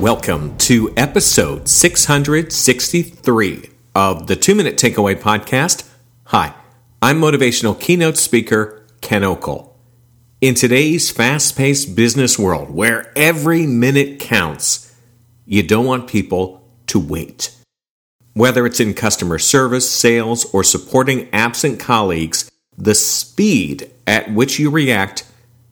Welcome to episode 663 of the Two Minute Takeaway Podcast. Hi, I'm motivational keynote speaker Ken Okel. In today's fast paced business world where every minute counts, you don't want people to wait. Whether it's in customer service, sales, or supporting absent colleagues, the speed at which you react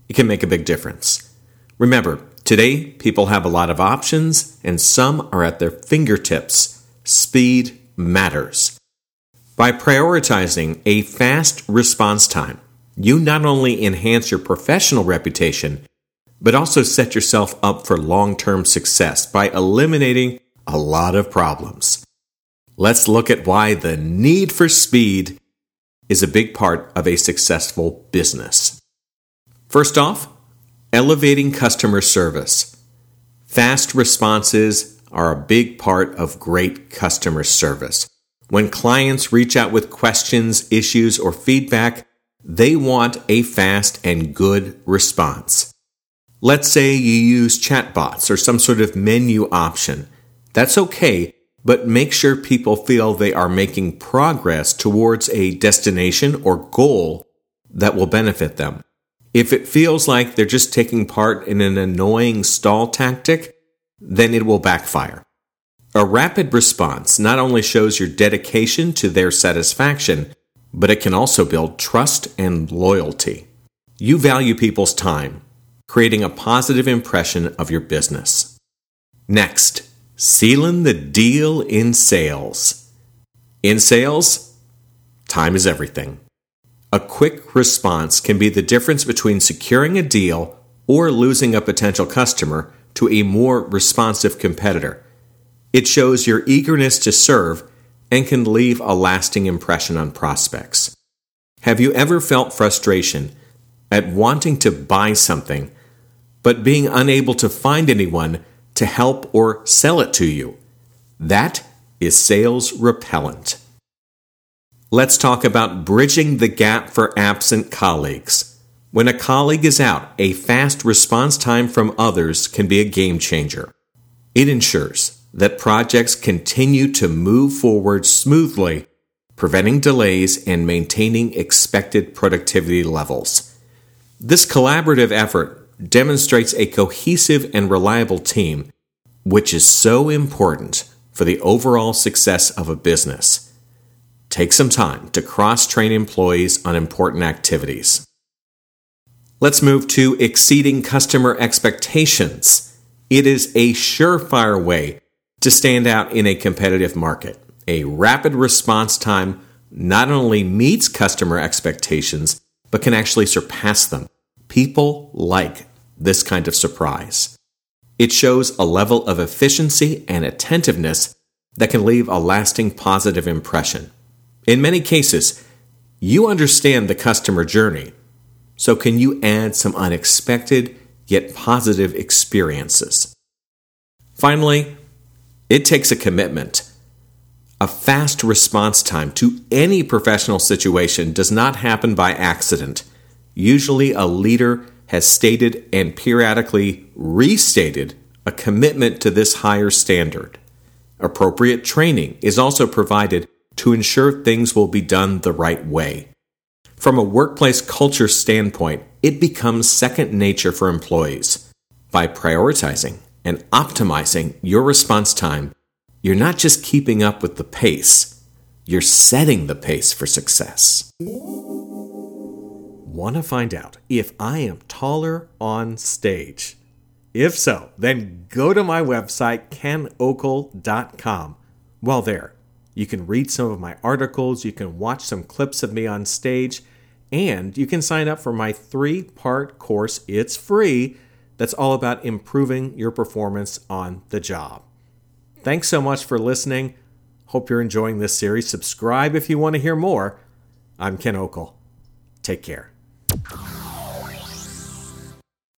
it can make a big difference. Remember, today people have a lot of options and some are at their fingertips. Speed matters. By prioritizing a fast response time, you not only enhance your professional reputation, but also set yourself up for long term success by eliminating a lot of problems. Let's look at why the need for speed is a big part of a successful business. First off, elevating customer service. Fast responses are a big part of great customer service. When clients reach out with questions, issues, or feedback, they want a fast and good response. Let's say you use chatbots or some sort of menu option. That's okay, but make sure people feel they are making progress towards a destination or goal that will benefit them. If it feels like they're just taking part in an annoying stall tactic, then it will backfire. A rapid response not only shows your dedication to their satisfaction, but it can also build trust and loyalty. You value people's time, creating a positive impression of your business. Next, sealing the deal in sales. In sales, time is everything. A quick response can be the difference between securing a deal or losing a potential customer to a more responsive competitor. It shows your eagerness to serve and can leave a lasting impression on prospects. Have you ever felt frustration at wanting to buy something, but being unable to find anyone to help or sell it to you? That is sales repellent. Let's talk about bridging the gap for absent colleagues. When a colleague is out, a fast response time from others can be a game changer. It ensures that projects continue to move forward smoothly, preventing delays and maintaining expected productivity levels. This collaborative effort demonstrates a cohesive and reliable team, which is so important for the overall success of a business. Take some time to cross train employees on important activities. Let's move to exceeding customer expectations. It is a surefire way to stand out in a competitive market. A rapid response time not only meets customer expectations, but can actually surpass them. People like this kind of surprise. It shows a level of efficiency and attentiveness that can leave a lasting positive impression. In many cases, you understand the customer journey, so can you add some unexpected yet positive experiences? Finally, it takes a commitment. A fast response time to any professional situation does not happen by accident. Usually, a leader has stated and periodically restated a commitment to this higher standard. Appropriate training is also provided to ensure things will be done the right way. From a workplace culture standpoint, it becomes second nature for employees. By prioritizing and optimizing your response time, you're not just keeping up with the pace, you're setting the pace for success. Want to find out if I am taller on stage? If so, then go to my website, kenokel.com. While there, you can read some of my articles, you can watch some clips of me on stage, and you can sign up for my three part course. It's free that's all about improving your performance on the job. Thanks so much for listening. Hope you're enjoying this series. Subscribe if you want to hear more. I'm Ken Okel. Take care.